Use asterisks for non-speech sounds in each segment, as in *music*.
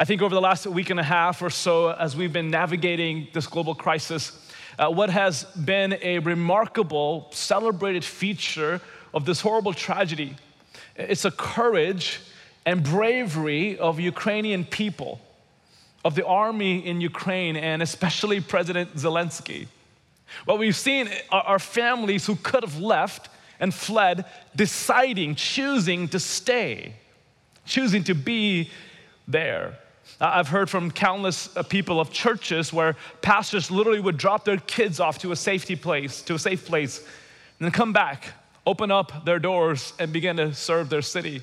I think over the last week and a half or so, as we've been navigating this global crisis, uh, what has been a remarkable, celebrated feature of this horrible tragedy. It's a courage and bravery of Ukrainian people, of the army in Ukraine, and especially President Zelensky. What we've seen are families who could have left and fled, deciding, choosing to stay, choosing to be there. I've heard from countless uh, people of churches where pastors literally would drop their kids off to a safety place, to a safe place, and then come back, open up their doors, and begin to serve their city.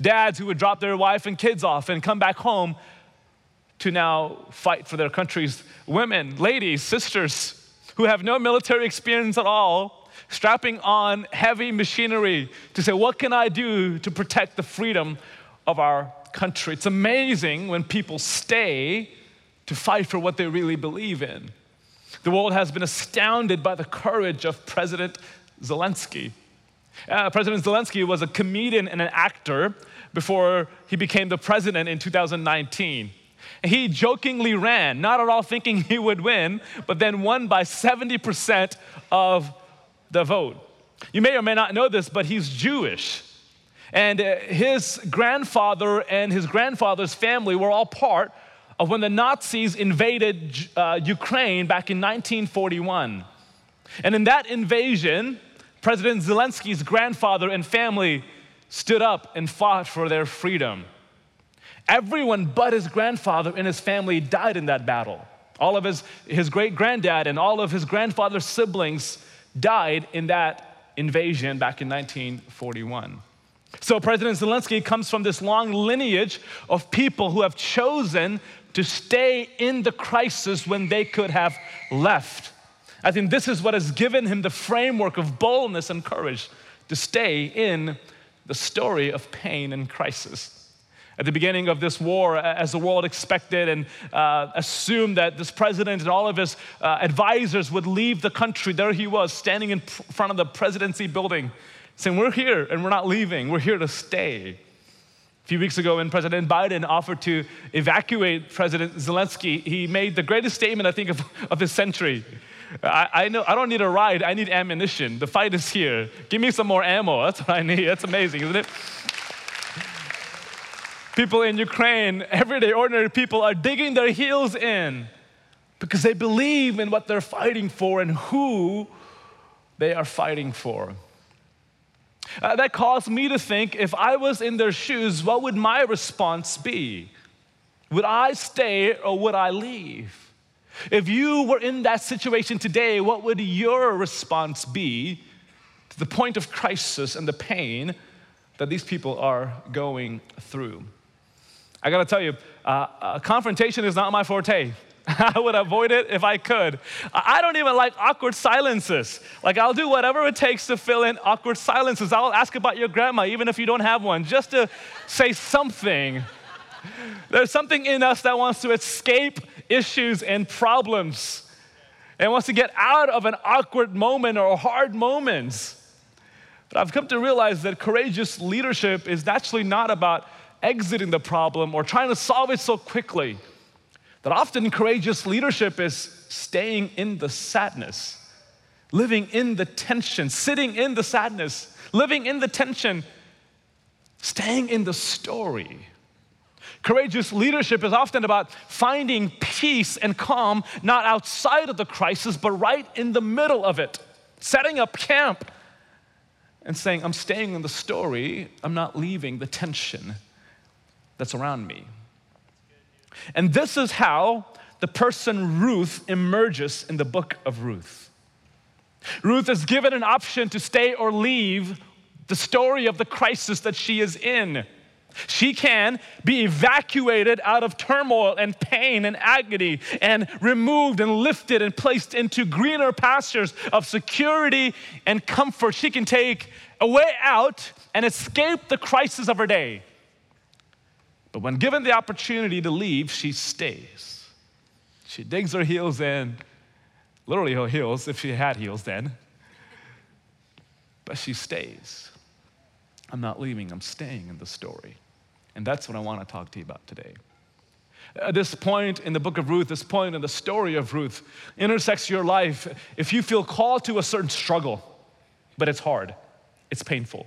Dads who would drop their wife and kids off and come back home to now fight for their countries. Women, ladies, sisters who have no military experience at all, strapping on heavy machinery to say, What can I do to protect the freedom of our country. It's amazing when people stay to fight for what they really believe in. The world has been astounded by the courage of President Zelensky. Uh, president Zelensky was a comedian and an actor before he became the president in 2019. He jokingly ran, not at all thinking he would win, but then won by 70% of the vote. You may or may not know this, but he's Jewish. And uh, his grandfather and his grandfather's family were all part of when the Nazis invaded uh, Ukraine back in 1941. And in that invasion, President Zelensky's grandfather and family stood up and fought for their freedom. Everyone but his grandfather and his family died in that battle. All of his, his great granddad and all of his grandfather's siblings died in that invasion back in 1941. So, President Zelensky comes from this long lineage of people who have chosen to stay in the crisis when they could have left. I think this is what has given him the framework of boldness and courage to stay in the story of pain and crisis. At the beginning of this war, as the world expected and uh, assumed that this president and all of his uh, advisors would leave the country, there he was standing in front of the presidency building saying, We're here and we're not leaving, we're here to stay. A few weeks ago, when President Biden offered to evacuate President Zelensky, he made the greatest statement, I think, of, of this century. I, I, know I don't need a ride, I need ammunition. The fight is here. Give me some more ammo. That's what I need. That's amazing, isn't it? people in Ukraine, everyday ordinary people, are digging their heels in because they believe in what they're fighting for and who they are fighting for. Uh, that caused me to think if I was in their shoes, what would my response be? Would I stay or would I leave? If you were in that situation today, what would your response be to the point of crisis and the pain that these people are going through? I gotta tell you, uh, uh, confrontation is not my forte. *laughs* I would avoid it if I could. I don't even like awkward silences. Like, I'll do whatever it takes to fill in awkward silences. I'll ask about your grandma, even if you don't have one, just to say something. *laughs* There's something in us that wants to escape issues and problems and wants to get out of an awkward moment or hard moments. But I've come to realize that courageous leadership is actually not about exiting the problem or trying to solve it so quickly. That often courageous leadership is staying in the sadness, living in the tension, sitting in the sadness, living in the tension, staying in the story. Courageous leadership is often about finding peace and calm not outside of the crisis, but right in the middle of it, setting up camp and saying, I'm staying in the story, I'm not leaving the tension that's around me. And this is how the person Ruth emerges in the book of Ruth. Ruth is given an option to stay or leave the story of the crisis that she is in. She can be evacuated out of turmoil and pain and agony and removed and lifted and placed into greener pastures of security and comfort. She can take a way out and escape the crisis of her day. But when given the opportunity to leave, she stays. She digs her heels in, literally her heels, if she had heels then. But she stays. I'm not leaving, I'm staying in the story. And that's what I want to talk to you about today. At this point in the book of Ruth, this point in the story of Ruth, intersects your life if you feel called to a certain struggle, but it's hard, it's painful.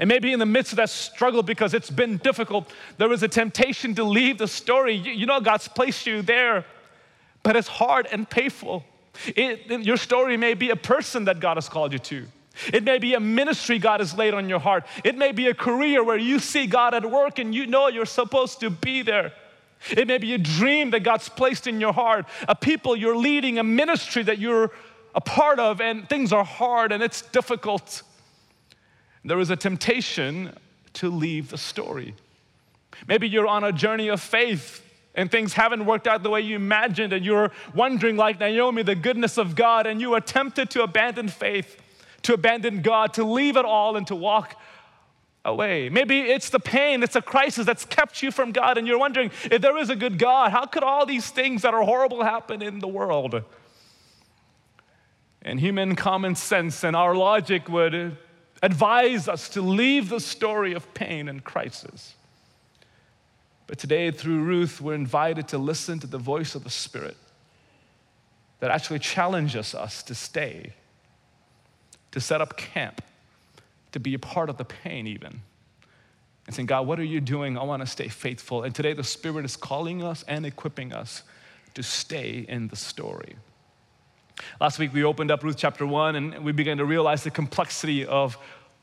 And maybe in the midst of that struggle, because it's been difficult, there was a temptation to leave the story. You know, God's placed you there, but it's hard and painful. It, your story may be a person that God has called you to. It may be a ministry God has laid on your heart. It may be a career where you see God at work and you know you're supposed to be there. It may be a dream that God's placed in your heart, a people you're leading, a ministry that you're a part of, and things are hard and it's difficult. There is a temptation to leave the story. Maybe you're on a journey of faith and things haven't worked out the way you imagined, and you're wondering, like Naomi, the goodness of God, and you are tempted to abandon faith, to abandon God, to leave it all, and to walk away. Maybe it's the pain, it's a crisis that's kept you from God, and you're wondering if there is a good God, how could all these things that are horrible happen in the world? And human common sense and our logic would advise us to leave the story of pain and crisis. But today, through Ruth, we're invited to listen to the voice of the Spirit that actually challenges us to stay, to set up camp to be a part of the pain, even. And saying, God, what are you doing? I want to stay faithful. And today, the Spirit is calling us and equipping us to stay in the story. Last week, we opened up Ruth chapter 1 and we began to realize the complexity of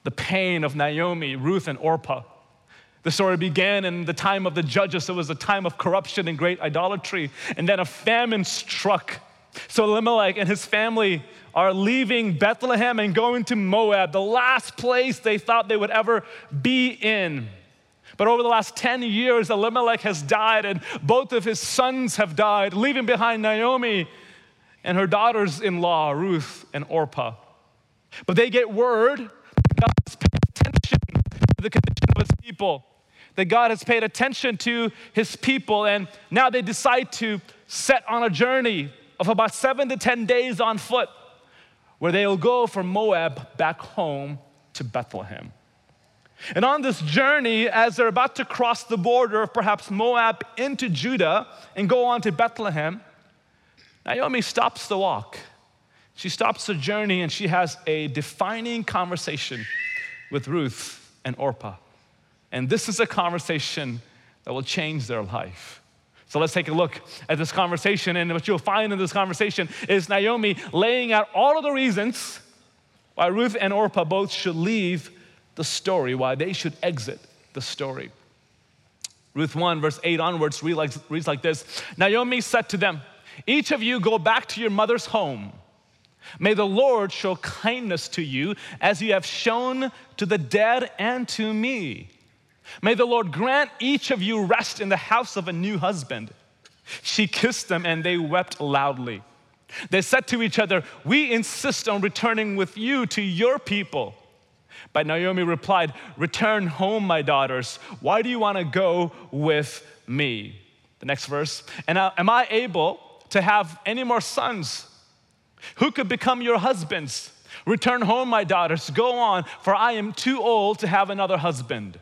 the pain of Naomi, Ruth, and Orpah. The story began in the time of the judges. It was a time of corruption and great idolatry. And then a famine struck. So Elimelech and his family are leaving Bethlehem and going to Moab, the last place they thought they would ever be in. But over the last 10 years, Elimelech has died, and both of his sons have died, leaving behind Naomi and her daughters in law, Ruth and Orpah. But they get word that God has paid attention to the condition of his people, that God has paid attention to his people, and now they decide to set on a journey of about seven to 10 days on foot where they'll go from Moab back home to Bethlehem. And on this journey, as they're about to cross the border of perhaps Moab into Judah and go on to Bethlehem, Naomi stops the walk. She stops the journey and she has a defining conversation with Ruth and Orpah. And this is a conversation that will change their life. So let's take a look at this conversation. And what you'll find in this conversation is Naomi laying out all of the reasons why Ruth and Orpah both should leave the story, why they should exit the story. Ruth 1, verse 8 onwards, reads like, this Naomi said to them, Each of you go back to your mother's home. May the Lord show kindness to you as you have shown to the dead and to me. May the Lord grant each of you rest in the house of a new husband. She kissed them and they wept loudly. They said to each other, We insist on returning with you to your people. But Naomi replied, Return home, my daughters. Why do you want to go with me? The next verse. And am I able to have any more sons? Who could become your husbands? Return home, my daughters. Go on, for I am too old to have another husband.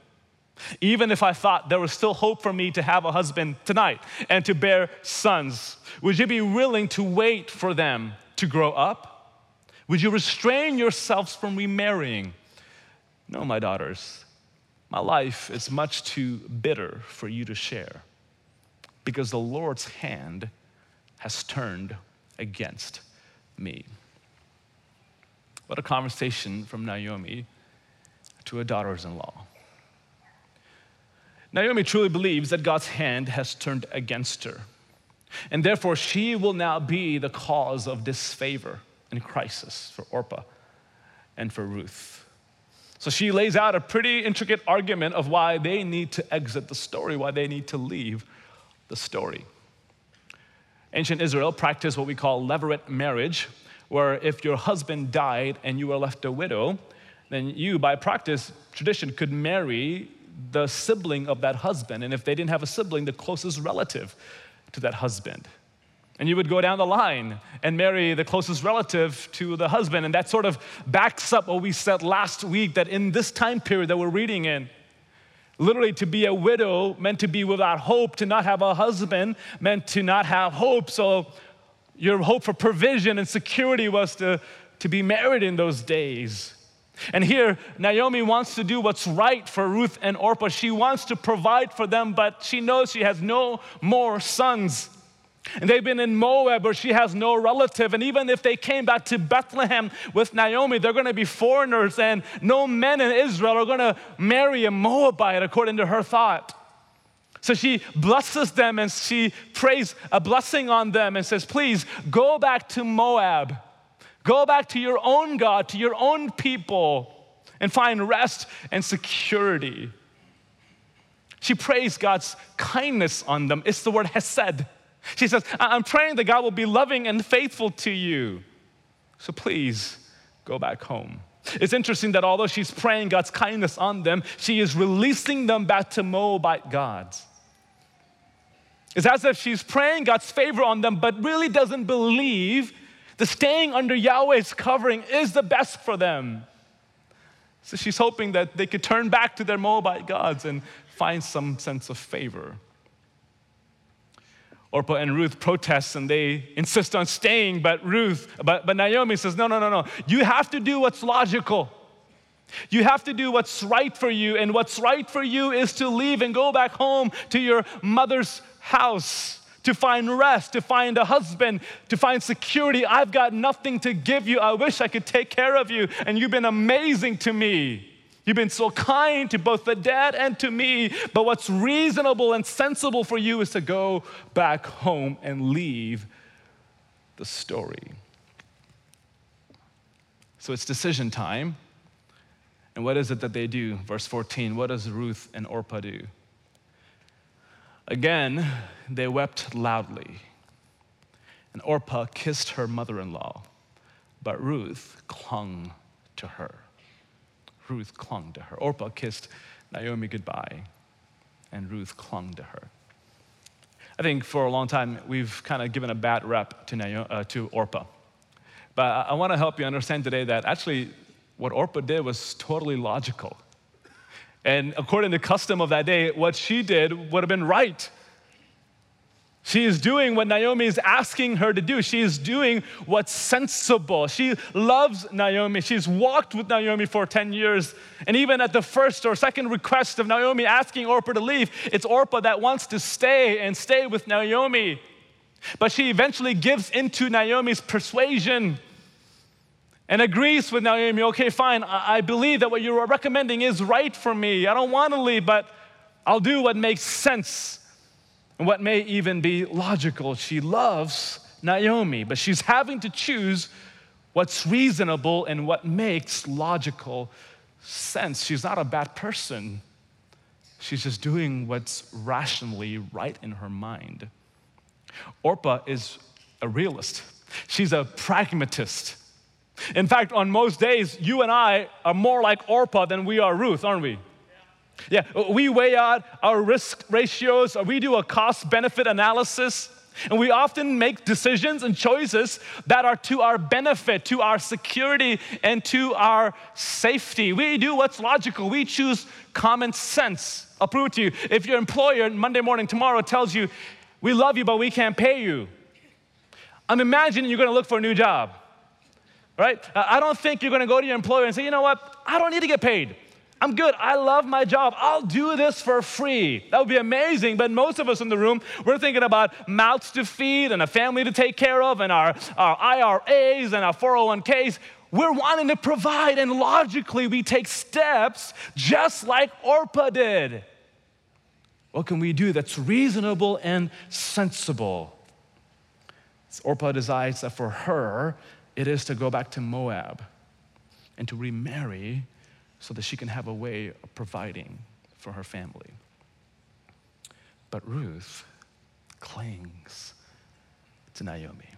Even if I thought there was still hope for me to have a husband tonight and to bear sons, would you be willing to wait for them to grow up? Would you restrain yourselves from remarrying? No, my daughters, my life is much too bitter for you to share because the Lord's hand has turned against me. What a conversation from Naomi to her daughters in law. Naomi truly believes that God's hand has turned against her. And therefore, she will now be the cause of disfavor and crisis for Orpah and for Ruth. So she lays out a pretty intricate argument of why they need to exit the story, why they need to leave the story. Ancient Israel practiced what we call levirate marriage, where if your husband died and you were left a widow, then you, by practice, tradition, could marry the sibling of that husband. And if they didn't have a sibling, the closest relative to that husband. And you would go down the line and marry the closest relative to the husband. And that sort of backs up what we said last week that in this time period that we're reading in, Literally, to be a widow meant to be without hope, to not have a husband meant to not have hope. So, your hope for provision and security was to, to be married in those days. And here, Naomi wants to do what's right for Ruth and Orpah. She wants to provide for them, but she knows she has no more sons. And they've been in Moab where she has no relative. And even if they came back to Bethlehem with Naomi, they're going to be foreigners, and no men in Israel are going to marry a Moabite, according to her thought. So she blesses them and she prays a blessing on them and says, Please go back to Moab. Go back to your own God, to your own people, and find rest and security. She prays God's kindness on them. It's the word hesed. She says, I'm praying that God will be loving and faithful to you. So please go back home. It's interesting that although she's praying God's kindness on them, she is releasing them back to Moabite gods. It's as if she's praying God's favor on them, but really doesn't believe that staying under Yahweh's covering is the best for them. So she's hoping that they could turn back to their Moabite gods and find some sense of favor. Orpah and Ruth protest and they insist on staying, but Ruth, but, but Naomi says, No, no, no, no. You have to do what's logical. You have to do what's right for you, and what's right for you is to leave and go back home to your mother's house to find rest, to find a husband, to find security. I've got nothing to give you. I wish I could take care of you, and you've been amazing to me. You've been so kind to both the dad and to me, but what's reasonable and sensible for you is to go back home and leave the story. So it's decision time. And what is it that they do? Verse 14 what does Ruth and Orpah do? Again, they wept loudly. And Orpah kissed her mother in law, but Ruth clung to her. Ruth clung to her. Orpah kissed Naomi goodbye, and Ruth clung to her. I think for a long time we've kind of given a bad rep to, Naomi, uh, to Orpah. But I, I want to help you understand today that actually what Orpah did was totally logical. And according to custom of that day, what she did would have been right. She is doing what Naomi is asking her to do. She is doing what's sensible. She loves Naomi. She's walked with Naomi for 10 years. And even at the first or second request of Naomi asking Orpah to leave, it's Orpah that wants to stay and stay with Naomi. But she eventually gives into Naomi's persuasion and agrees with Naomi okay, fine, I believe that what you're recommending is right for me. I don't want to leave, but I'll do what makes sense and what may even be logical. She loves Naomi, but she's having to choose what's reasonable and what makes logical sense. She's not a bad person. She's just doing what's rationally right in her mind. Orpah is a realist. She's a pragmatist. In fact, on most days, you and I are more like Orpah than we are Ruth, aren't we? Yeah, we weigh out our risk ratios, we do a cost benefit analysis, and we often make decisions and choices that are to our benefit, to our security, and to our safety. We do what's logical, we choose common sense. I'll prove it to you. If your employer Monday morning tomorrow tells you, We love you, but we can't pay you, I'm imagining you're gonna look for a new job, right? I don't think you're gonna go to your employer and say, You know what? I don't need to get paid. I'm good. I love my job. I'll do this for free. That would be amazing. But most of us in the room, we're thinking about mouths to feed and a family to take care of and our, our IRAs and our 401ks. We're wanting to provide, and logically, we take steps just like Orpah did. What can we do that's reasonable and sensible? Orpah decides that for her, it is to go back to Moab and to remarry so that she can have a way of providing for her family. But Ruth clings to Naomi.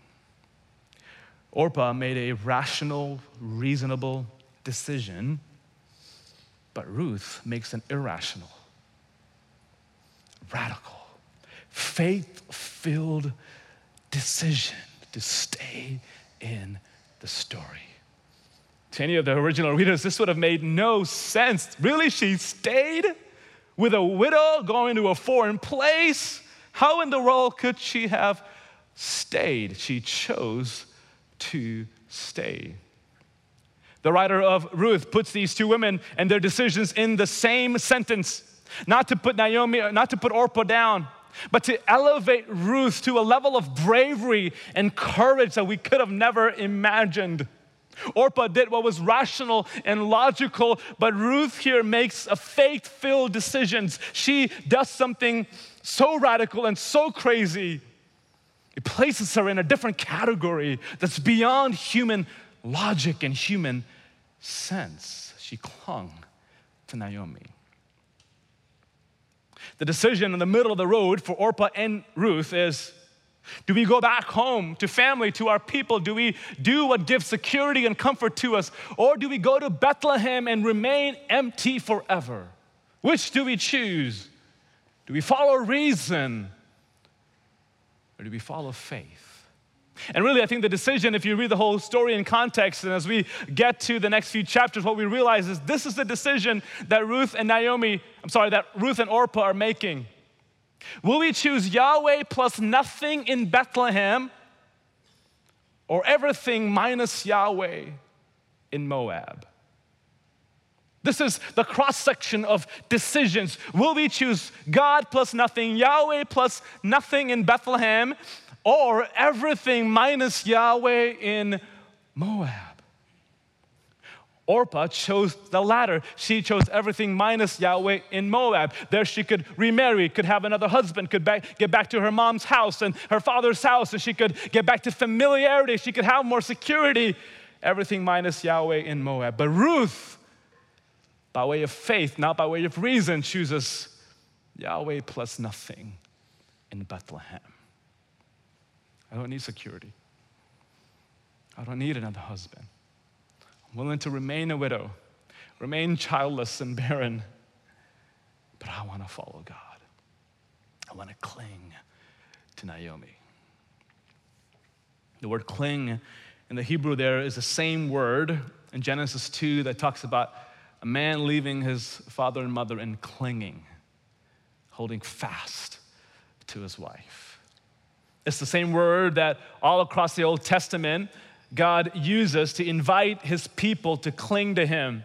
Orpah made a rational, reasonable decision, but Ruth makes an irrational, radical, faith filled decision to stay in the story. To any of the original readers, this would have made no sense. Really? She stayed? with a widow going to a foreign place. How in the world could she have stayed? She chose to stay. The writer of Ruth puts these two women and their decisions in the same sentence, not to put Naomi, not to put Orpah down, but to elevate Ruth to a level of bravery and courage that we could have never imagined. Orpah did what was rational and logical, but Ruth here makes a faith filled decisions. She does something so radical and so crazy. It places her in a different category that's beyond human logic and human sense. She clung to Naomi. The decision in the middle of the road for Orpah and Ruth is do we go back home to family, to our people? Do we do what gives security and comfort to us? Or do we go to Bethlehem and remain empty forever? Which do we choose? Do we follow reason or do we follow faith? And really, I think the decision, if you read the whole story in context, and as we get to the next few chapters, what we realize is this is the decision that Ruth and Naomi, I'm sorry, that Ruth and Orpah are making. Will we choose Yahweh plus nothing in Bethlehem or everything minus Yahweh in Moab? This is the cross section of decisions. Will we choose God plus nothing, Yahweh plus nothing in Bethlehem, or everything minus Yahweh in Moab? Orpah chose the latter. She chose everything minus Yahweh in Moab. There she could remarry, could have another husband, could back, get back to her mom's house and her father's house, and she could get back to familiarity. She could have more security. Everything minus Yahweh in Moab. But Ruth, by way of faith, not by way of reason, chooses Yahweh plus nothing in Bethlehem. I don't need security. I don't need another husband willing to remain a widow, remain childless and barren, but I want to follow God. I want to cling to Naomi. The word cling in the Hebrew there is the same word in Genesis 2 that talks about a man leaving his father and mother and clinging, holding fast to his wife. It's the same word that all across the Old Testament God uses to invite his people to cling to him,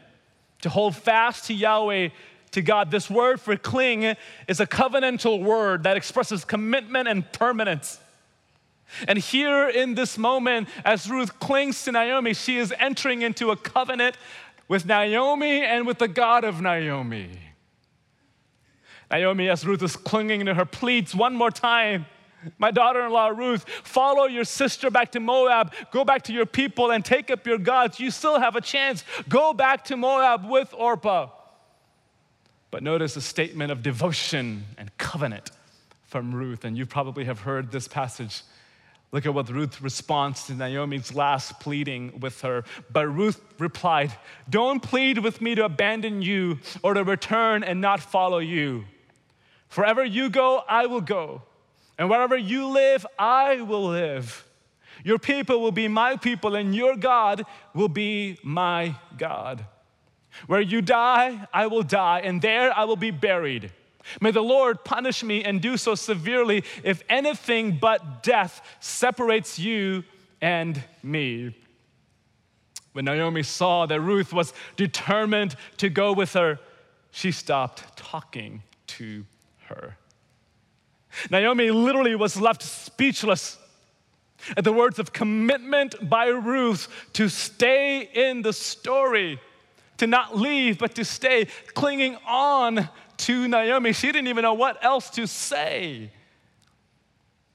to hold fast to Yahweh, to God. This word for cling is a covenantal word that expresses commitment and permanence. And here in this moment, as Ruth clings to Naomi, she is entering into a covenant with Naomi and with the God of Naomi. Naomi, as Ruth is clinging to her, pleads one more time my daughter in law, Ruth, follow your sister back to Moab. Go back to your people and take up your gods. You still have a chance. Go back to Moab with Orpah. But notice a statement of devotion and covenant from Ruth. And you probably have heard this passage. Look at what Ruth responds to Naomi's last pleading with her. But Ruth replied, Don't plead with me to abandon you or to return and not follow you. Forever you go, I will go. And wherever you live, I will live. Your people will be my people, and your God will be my God. Where you die, I will die, and there I will be buried. May the Lord punish me and do so severely if anything but death separates you and me. When Naomi saw that Ruth was determined to go with her, she stopped talking to her. Naomi literally was left speechless at the words of commitment by Ruth to stay in the story, to not leave, but to stay, clinging on to Naomi. She didn't even know what else to say.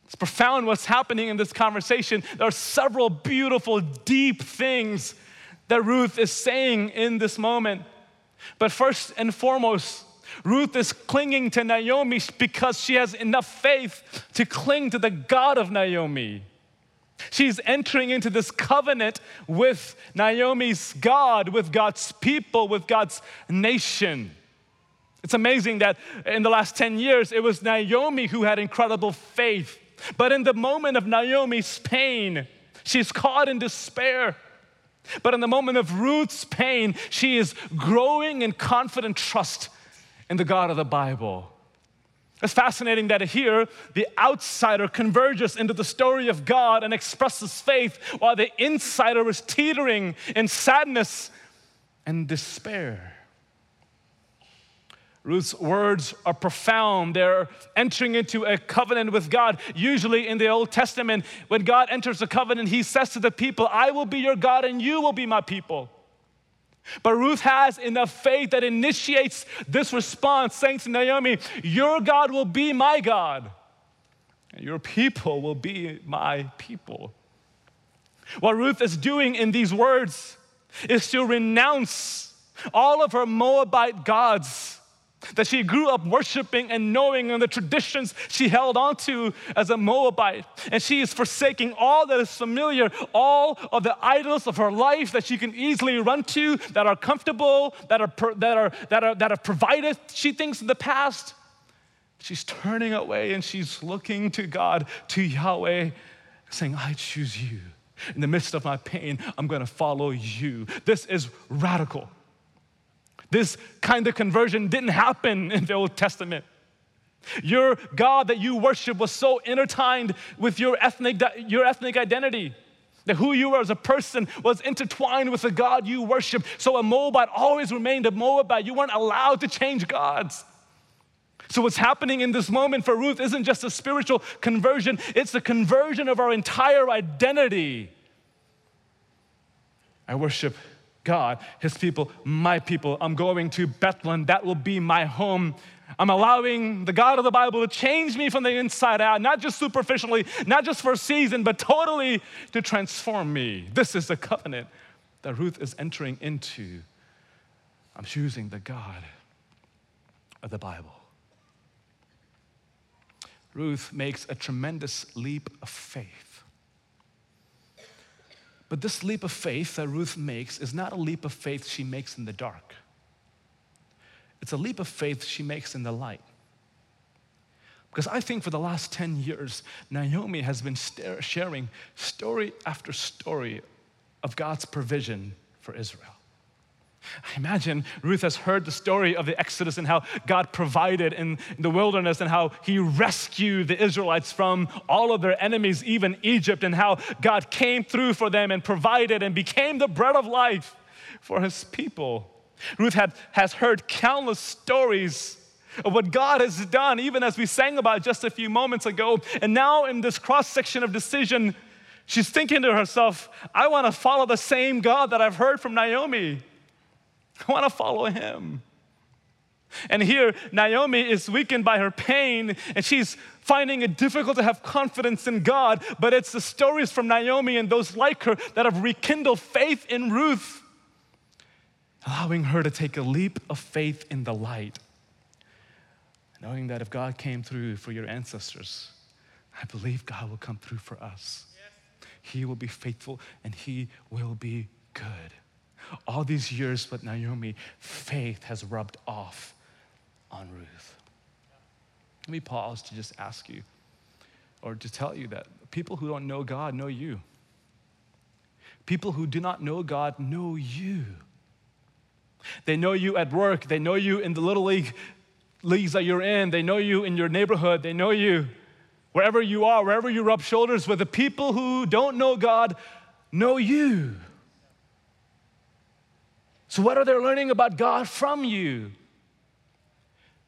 It's profound what's happening in this conversation. There are several beautiful, deep things that Ruth is saying in this moment. But first and foremost, Ruth is clinging to Naomi because she has enough faith to cling to the God of Naomi. She's entering into this covenant with Naomi's God, with God's people, with God's nation. It's amazing that in the last 10 years, it was Naomi who had incredible faith. But in the moment of Naomi's pain, she's caught in despair. But in the moment of Ruth's pain, she is growing in confident trust in the God of the Bible. It's fascinating that here the outsider converges into the story of God and expresses faith, while the insider is teetering in sadness and despair. Ruth's words are profound. They're entering into a covenant with God. Usually in the Old Testament, when God enters a covenant, he says to the people, I will be your God and you will be my people. But Ruth has enough faith that initiates this response, saying to Naomi, Your God will be my God, and your people will be my people. What Ruth is doing in these words is to renounce all of her Moabite gods that she grew up worshiping and knowing and the traditions she held onto as a Moabite. And she is forsaking all that is familiar, all of the idols of her life that she can easily run to, that are comfortable, that are, that are, that are, that have provided, she thinks, in the past. She's turning away and she's looking to God, to Yahweh, saying, I choose you. In the midst of my pain, I'm gonna follow you. This is radical. This kind of conversion didn't happen *laughs* in the Old Testament. Your God that you worship was so intertwined with your ethnic, your ethnic identity. That who you were as a person was intertwined with the God you worship. So a Moabite always remained a Moabite. You weren't allowed to change gods. So, what's happening in this moment for Ruth isn't just a spiritual conversion, it's the conversion of our entire identity. I worship God, his people, my people. I'm going to Bethlehem. That will be my home. I'm allowing the God of the Bible to change me from the inside out, not just superficially, not just for a season, but totally to transform me. This is the covenant that Ruth is entering into. I'm choosing the God of the Bible. Ruth makes a tremendous leap of faith. But this leap of faith that Ruth makes is not a leap of faith she makes in the dark. It's a leap of faith she makes in the light. Because I think for the last 10 years, Naomi has been sharing story after story of God's provision for Israel. I imagine Ruth has heard the story of the Exodus and how God provided in the wilderness and how He rescued the Israelites from all of their enemies, even Egypt, and how God came through for them and provided and became the bread of life for His people. Ruth had, has heard countless stories of what God has done, even as we sang about just a few moments ago. And now, in this cross section of decision, she's thinking to herself, I want to follow the same God that I've heard from Naomi. I want to follow him. And here, Naomi is weakened by her pain, and she's finding it difficult to have confidence in God. But it's the stories from Naomi and those like her that have rekindled faith in Ruth, allowing her to take a leap of faith in the light, knowing that if God came through for your ancestors, I believe God will come through for us. He will be faithful and He will be good all these years with Naomi, faith has rubbed off on Ruth. Let me pause to just ask you, or to tell you that people who don't know God know you. People who do not know God know you. They know you at work, they know you in the little league leagues that you're in, they know you in your neighborhood, they know you wherever you are, wherever you rub shoulders with. The people who don't know God know you. So, what are they learning about God from you?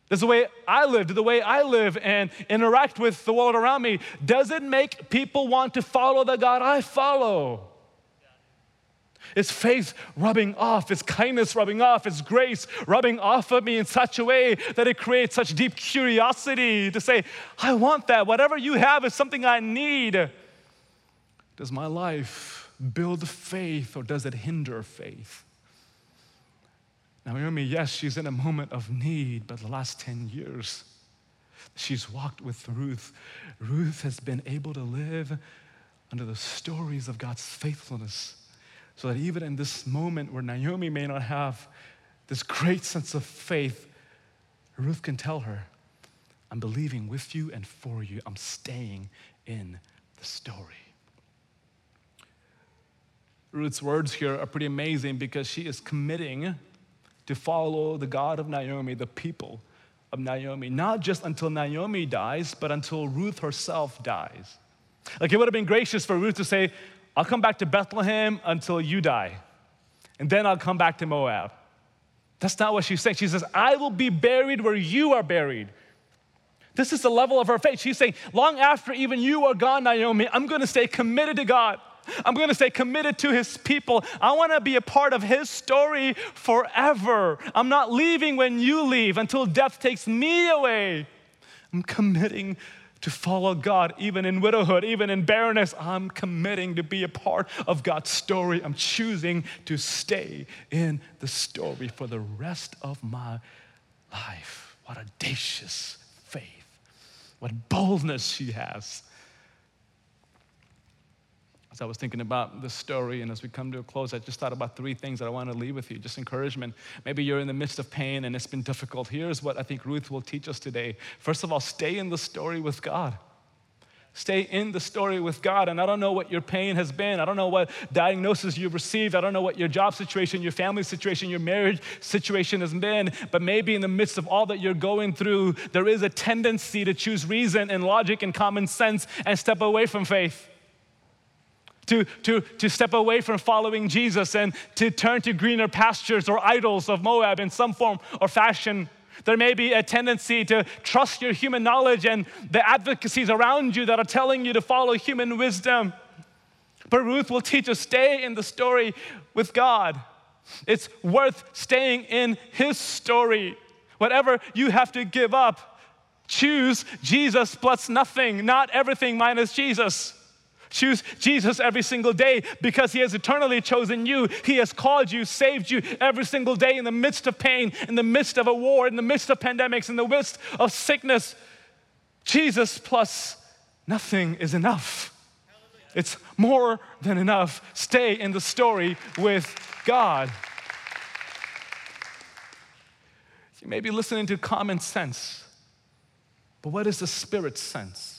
Is the way I live, the way I live and interact with the world around me. Does it make people want to follow the God I follow? It's faith rubbing off, it's kindness rubbing off, it's grace rubbing off of me in such a way that it creates such deep curiosity to say, I want that. Whatever you have is something I need. Does my life build faith or does it hinder faith? Naomi, yes, she's in a moment of need, but the last 10 years, she's walked with Ruth. Ruth has been able to live under the stories of God's faithfulness, so that even in this moment where Naomi may not have this great sense of faith, Ruth can tell her, I'm believing with you and for you. I'm staying in the story. Ruth's words here are pretty amazing because she is committing to follow the God of Naomi, the people of Naomi, not just until Naomi dies, but until Ruth herself dies. Like it would have been gracious for Ruth to say, I'll come back to Bethlehem until you die, and then I'll come back to Moab. That's not what she's saying. She says, I will be buried where you are buried. This is the level of her faith. She's saying, long after even you are gone, Naomi, I'm going to stay committed to God. I'm going to stay committed to his people. I want to be a part of his story forever. I'm not leaving when you leave until death takes me away. I'm committing to follow God, even in widowhood, even in barrenness. I'm committing to be a part of God's story. I'm choosing to stay in the story for the rest of my life. What audacious faith, what boldness she has. As I was thinking about this story and as we come to a close, I just thought about three things that I want to leave with you, just encouragement. Maybe you're in the midst of pain and it's been difficult. Here's what I think Ruth will teach us today. First of all, stay in the story with God. Stay in the story with God. And I don't know what your pain has been. I don't know what diagnosis you've received. I don't know what your job situation, your family situation, your marriage situation has been. But maybe in the midst of all that you're going through, there is a tendency to choose reason and logic and common sense and step away from faith to, to, to step away from following Jesus and to turn to greener pastures or idols of Moab in some form or fashion. There may be a tendency to trust your human knowledge and the advocacies around you that are telling you to follow human wisdom. But Ruth will teach us stay in the story with God. It's worth staying in His story. Whatever you have to give up, choose Jesus plus nothing, not everything minus Jesus. Choose Jesus every single day because He has eternally chosen you. He has called you, saved you every single day in the midst of pain, in the midst of a war, in the midst of pandemics, in the midst of sickness. Jesus plus nothing is enough. It's more than enough. Stay in the story with God. You may be listening to common sense, but what is the spirit sense?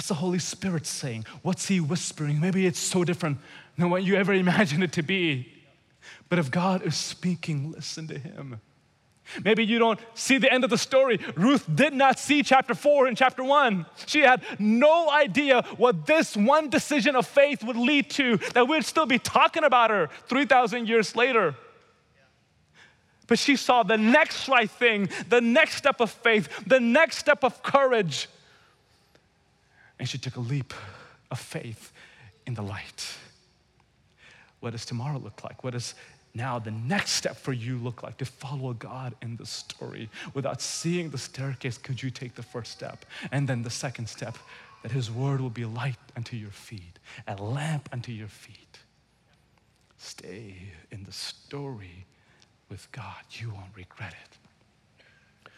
What's the Holy Spirit saying? What's He whispering? Maybe it's so different than what you ever *laughs* imagined it to be. But if God is speaking, listen to Him. Maybe you don't see the end of the story. Ruth did not see chapter four and chapter one. She had no idea what this one decision of faith would lead to, that we'd still be talking about her 3,000 years later. But she saw the next right thing, the next step of faith, the next step of courage. And she took a leap of faith in the light. What does tomorrow look like? What does now the next step for you look like to follow God in the story? Without seeing the staircase, could you take the first step? And then the second step, that His word will be light unto your feet, a lamp unto your feet. Stay in the story with God. You won't regret it.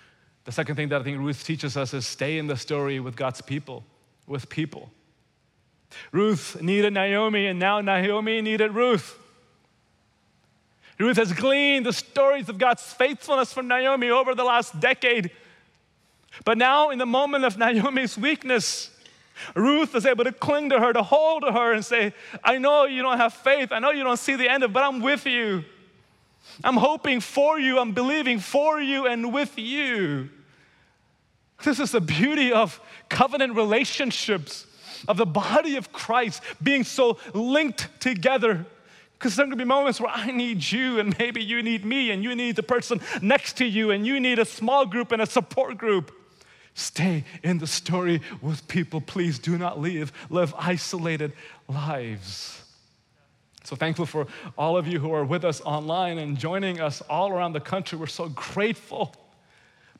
The second thing that I think Ruth teaches us is stay in the story with God's people with people. Ruth needed Naomi, and now Naomi needed Ruth. Ruth has gleaned the stories of God's faithfulness from Naomi over the last decade. But now, in the moment of Naomi's weakness, Ruth is able to cling to her, to hold to her, and say, I know you don't have faith. I know you don't see the end of it, but I'm with you. I'm hoping for you. I'm believing for you and with you. This is the beauty of covenant relationships, of the body of Christ being so linked together. Because there are going to be moments where I need you, and maybe you need me, and you need the person next to you, and you need a small group and a support group. Stay in the story with people. Please do not leave, live isolated lives. So thankful for all of you who are with us online and joining us all around the country. We're so grateful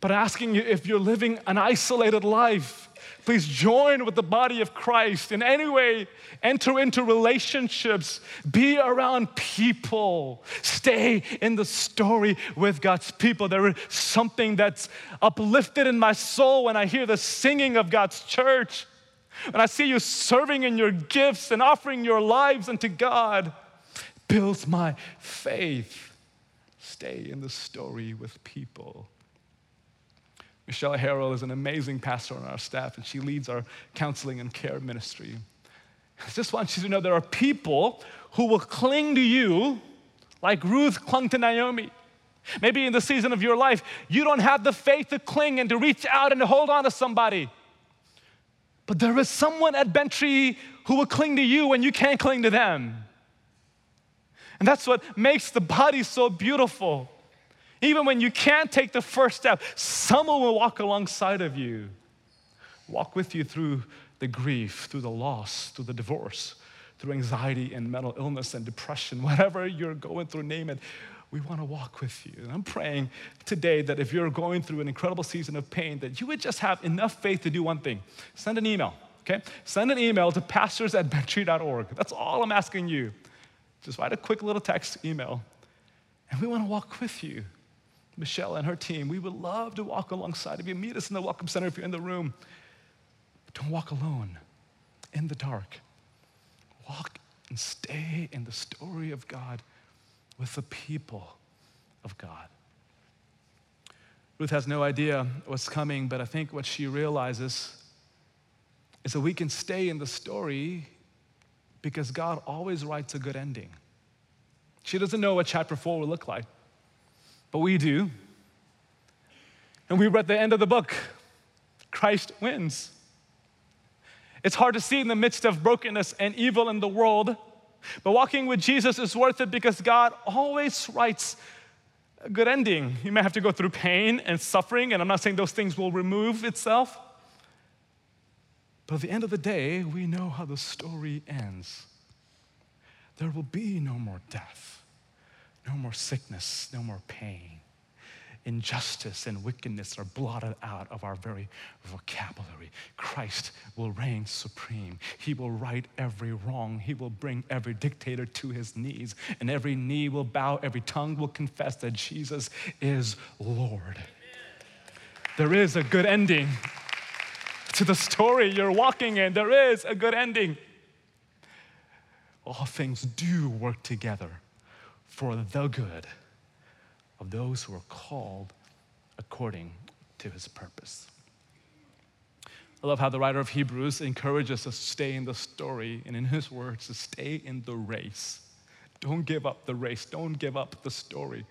but asking you if you're living an isolated life, please join with the body of Christ in any way, enter into relationships, be around people, stay in the story with God's people. There is something that's uplifted in my soul when I hear the singing of God's church. when I see you serving in your gifts and offering your lives unto God, builds my faith. Stay in the story with people. Michelle Harrell is an amazing pastor on our staff, and she leads our counseling and care ministry. I just want you to know there are people who will cling to you like Ruth clung to Naomi. Maybe in the season of your life, you don't have the faith to cling and to reach out and to hold on to somebody. But there is someone at Bent Tree who will cling to you when you can't cling to them. And that's what makes the body so beautiful. Even when you can't take the first step, someone will walk alongside of you, walk with you through the grief, through the loss, through the divorce, through anxiety and mental illness and depression, *laughs* whatever you're going through, name it. We want to walk with you. And I'm praying today that if you're going through an incredible season of pain, that you would just have enough faith to do one thing send an email, okay? Send an email to pastors at benttree.org. That's all I'm asking you. Just write a quick little text email, and we want to walk with you. Michelle and her team, we would love to walk alongside of you. Meet us in the Welcome Center if you're in the room. But don't walk alone in the dark. Walk and stay in the story of God with the people of God. Ruth has no idea what's coming, but I think what she realizes is that we can stay in the story because God always writes a good ending. She doesn't know what chapter four will look like, but we do. And we read the end of the book Christ wins. It's hard to see in the midst of brokenness and evil in the world, but walking with Jesus is worth it because God always writes a good ending. You may have to go through pain and suffering, and I'm not saying those things will remove itself. But at the end of the day, we know how the story ends. There will be no more death, no more sickness, no more pain. Injustice and wickedness are blotted out of our very vocabulary. Christ will reign supreme. He will right every wrong. He will bring every dictator to his knees, and every knee will bow, every tongue will confess that Jesus is Lord. There is a good ending to the story you're walking in. There is a good ending. All things do work together for the good of those who are called according to his purpose. I love how the writer of Hebrews encourages us to stay in the story and in his words to stay in the race. Don't give up the race, don't give up the story.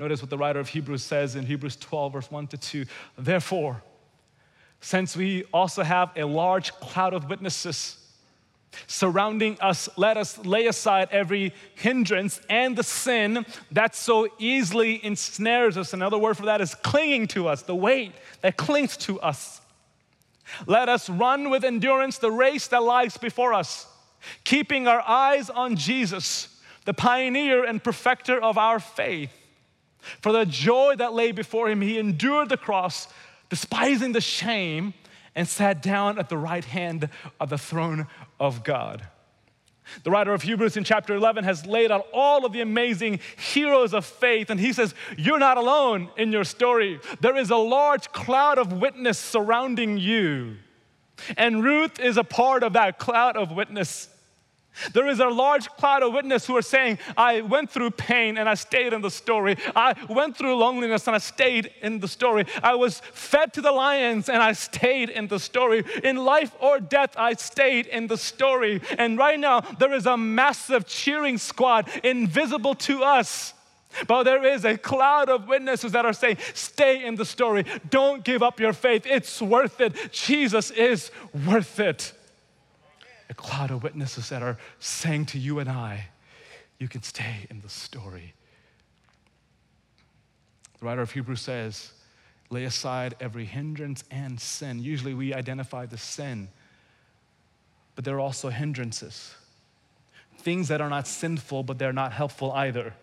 Notice what the writer of Hebrews says in Hebrews 12, verse 1 to 2. Therefore, since we also have a large cloud of witnesses surrounding us, let us lay aside every hindrance and the sin that so easily ensnares us. Another word for that is clinging to us, the weight that clings to us. Let us run with endurance the race that lies before us, keeping our eyes on Jesus, the pioneer and perfecter of our faith. For the joy that lay before him, he endured the cross despising the shame, and sat down at the right hand of the throne of God. The writer of Hebrews in chapter 11 has laid out all of the amazing heroes of faith, and he says, You're not alone in your story. There is a large cloud of witness surrounding you. And Ruth is a part of that cloud of witness. There is a large cloud of witnesses who are saying, I went through pain and I stayed in the story. I went through loneliness and I stayed in the story. I was fed to the lions and I stayed in the story. In life or death, I stayed in the story. And right now, there is a massive cheering squad invisible to us. But there is a cloud of witnesses that are saying, Stay in the story. Don't give up your faith. It's worth it. Jesus is worth it a cloud of witnesses that are saying to you and I, you can stay in the story. The writer of Hebrews says, lay aside every hindrance and sin. Usually we identify the sin, but there are also hindrances. Things that are not sinful, but they're not helpful either.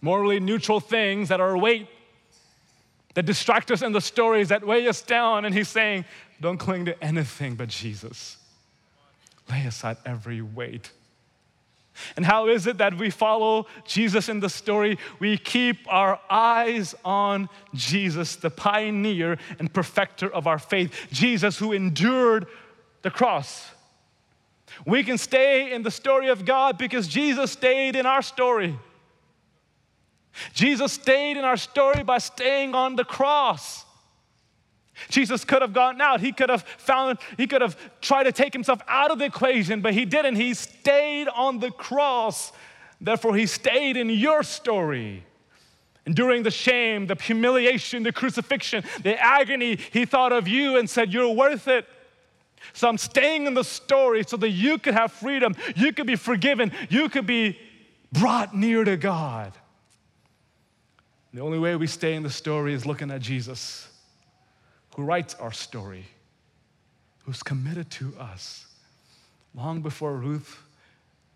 Morally neutral things that are a weight that distract us in the stories that weigh us down. And he's saying, don't cling to anything but Jesus. Lay aside every weight. And how is it that we follow Jesus in the story? We keep our eyes on Jesus, the pioneer and perfecter of our faith, Jesus who endured the cross. We can stay in the story of God because Jesus stayed in our story. Jesus stayed in our story by staying on the cross. Jesus could have gotten out. He could have found, he could have tried to take himself out of the equation, but he didn't. He stayed on the cross. Therefore, he stayed in your story. Enduring the shame, the humiliation, the crucifixion, the agony, he thought of you and said, You're worth it. So I'm staying in the story so that you could have freedom, you could be forgiven, you could be brought near to God. The only way we stay in the story is looking at Jesus, who writes our story, who's committed to us. Long before Ruth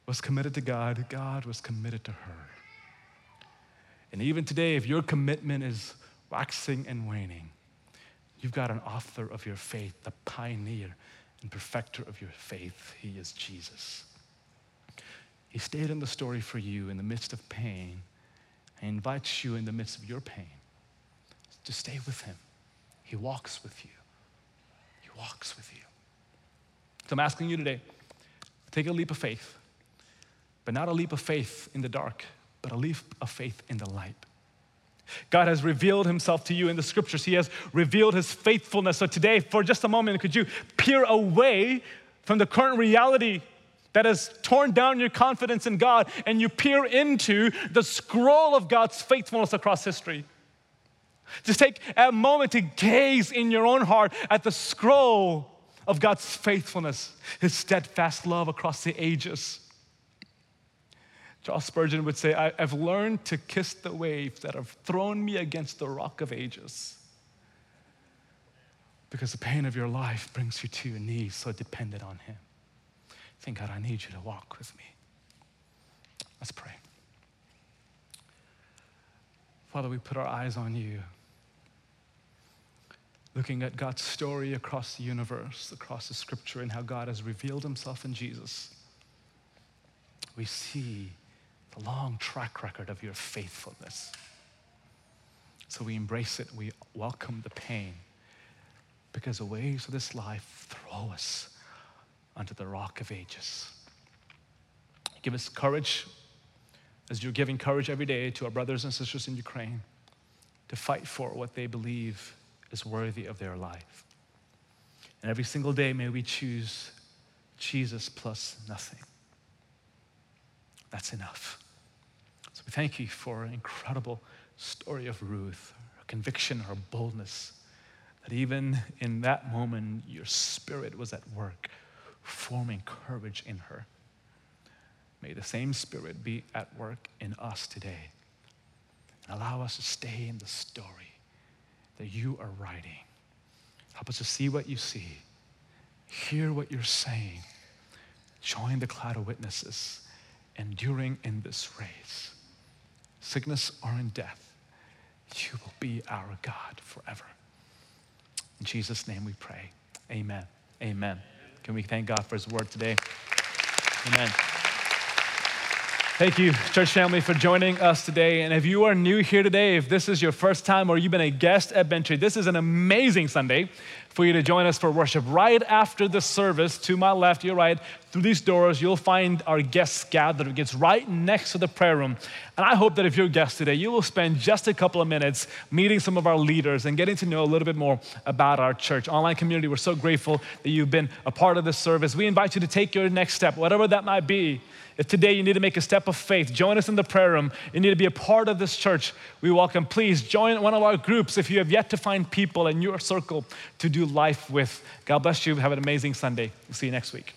was committed to God, God was committed to her. And even today, if your commitment is waxing and waning, you've got an author of your faith, the pioneer and perfecter of your faith. He is Jesus. He stayed in the story for you in the midst of pain. He invites you in the midst of your pain to stay with Him. He walks with you. He walks with you. So I'm asking you today take a leap of faith, but not a leap of faith in the dark, but a leap of faith in the light. God has revealed himself to you in the scriptures. He has revealed his faithfulness. So today, for just a moment, could you peer away from the current reality that has torn down your confidence in God and you peer into the scroll of God's faithfulness across history? Just take a moment to gaze in your own heart at the scroll of God's faithfulness, his steadfast love across the ages. Charles Spurgeon would say, I've learned to kiss the waves that have thrown me against the rock of ages. Because the pain of your life brings you to your knees, so dependent on Him. Thank God, I need you to walk with me. Let's pray. Father, we put our eyes on you, looking at God's story across the universe, across the scripture, and how God has revealed Himself in Jesus. We see the long track record of your faithfulness. So we embrace it, we welcome the pain, because the waves of this life throw us onto the rock of ages. Give us courage as you're giving courage every day to our brothers and sisters in Ukraine to fight for what they believe is worthy of their life. And every single day, may we choose Jesus plus nothing. That's enough. So we thank you for an incredible story of Ruth, her conviction, her boldness, that even in that moment, your spirit was at work, forming courage in her. May the same spirit be at work in us today and allow us to stay in the story that you are writing. Help us to see what you see, hear what you're saying, join the cloud of witnesses, enduring in this race sickness or in death, you will be our God forever. In Jesus' name we pray. Amen. Amen. Can we thank God for his word today? Amen. Thank you, church family, for joining us today. And if you are new here today, if this is your first time or you've been a guest at Bent Tree, this is an amazing Sunday for you to join us for worship. Right after the service, to my left, your right, through these doors, you'll find our guests gathered. It gets right next to the prayer room. And I hope that if you're a guest today, you will spend just a couple of minutes meeting some of our leaders and getting to know a little bit more about our church. Online community, we're so grateful that you've been a part of this service. We invite you to take your next step, whatever that might be. If today you need to make a step of faith, join us in the prayer room. You need to be a part of this church. We welcome. Please join one of our groups if you have yet to find people in your circle to do life with. God bless you. Have an amazing Sunday. We'll see you next week.